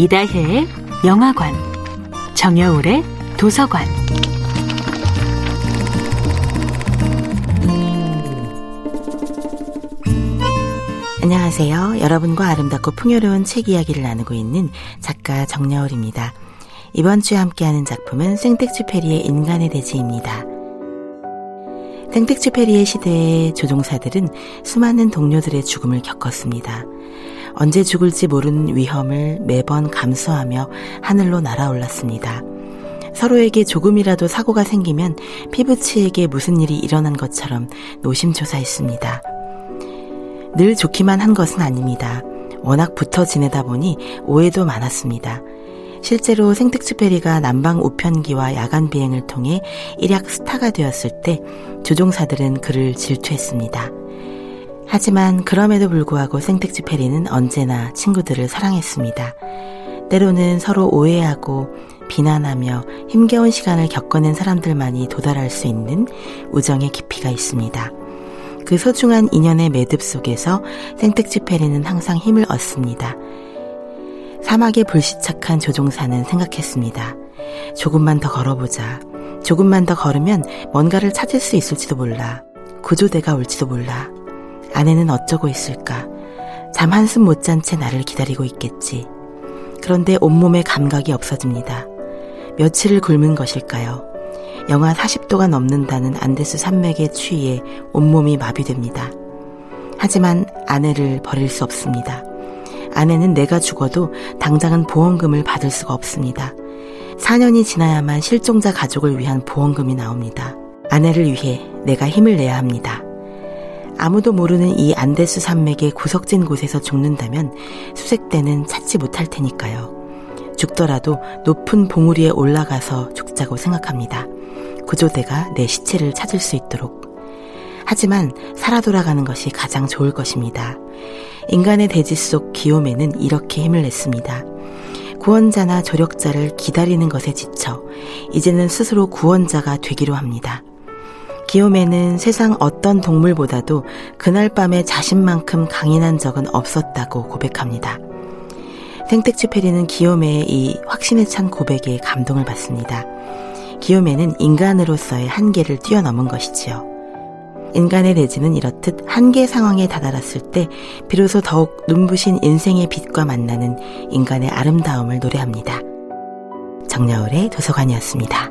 이다혜의 영화관, 정여울의 도서관. 안녕하세요. 여러분과 아름답고 풍요로운 책 이야기를 나누고 있는 작가 정여울입니다. 이번 주에 함께하는 작품은 생텍쥐페리의 인간의 대지입니다. 생텍쥐페리의 시대의 조종사들은 수많은 동료들의 죽음을 겪었습니다. 언제 죽을지 모르는 위험을 매번 감수하며 하늘로 날아올랐습니다. 서로에게 조금이라도 사고가 생기면 피부치에게 무슨 일이 일어난 것처럼 노심초사했습니다. 늘 좋기만 한 것은 아닙니다. 워낙 붙어 지내다 보니 오해도 많았습니다. 실제로 생텍쥐페리가 난방 우편기와 야간 비행을 통해 일약 스타가 되었을 때 조종사들은 그를 질투했습니다. 하지만 그럼에도 불구하고 생텍쥐 페리는 언제나 친구들을 사랑했습니다. 때로는 서로 오해하고 비난하며 힘겨운 시간을 겪어낸 사람들만이 도달할 수 있는 우정의 깊이가 있습니다. 그 소중한 인연의 매듭 속에서 생텍쥐 페리는 항상 힘을 얻습니다. 사막에 불시착한 조종사는 생각했습니다. 조금만 더 걸어보자. 조금만 더 걸으면 뭔가를 찾을 수 있을지도 몰라. 구조대가 올지도 몰라. 아내는 어쩌고 있을까? 잠 한숨 못 잔 채 나를 기다리고 있겠지. 그런데 온몸에 감각이 없어집니다. 며칠을 굶은 것일까요? 영하 40도가 넘는다는 안데스 산맥에 취해 온몸이 마비됩니다. 하지만 아내를 버릴 수 없습니다. 아내는 내가 죽어도 당장은 보험금을 받을 수가 없습니다. 4년이 지나야만 실종자 가족을 위한 보험금이 나옵니다. 아내를 위해 내가 힘을 내야 합니다. 아무도 모르는 이 안데스 산맥의 구석진 곳에서 죽는다면 수색대는 찾지 못할 테니까요. 죽더라도 높은 봉우리에 올라가서 죽자고 생각합니다. 구조대가 내 시체를 찾을 수 있도록. 하지만 살아 돌아가는 것이 가장 좋을 것입니다. 인간의 대지 속 기욤에는 이렇게 힘을 냈습니다. 구원자나 조력자를 기다리는 것에 지쳐 이제는 스스로 구원자가 되기로 합니다. 기욤에는 세상 어떤 동물보다도 그날 밤에 자신만큼 강인한 적은 없었다고 고백합니다. 생텍쥐페리는 기욤의 이 확신에 찬 고백에 감동을 받습니다. 기욤에는 인간으로서의 한계를 뛰어넘은 것이지요. 인간의 대지는 이렇듯 한계 상황에 다다랐을 때 비로소 더욱 눈부신 인생의 빛과 만나는 인간의 아름다움을 노래합니다. 정여울의 도서관이었습니다.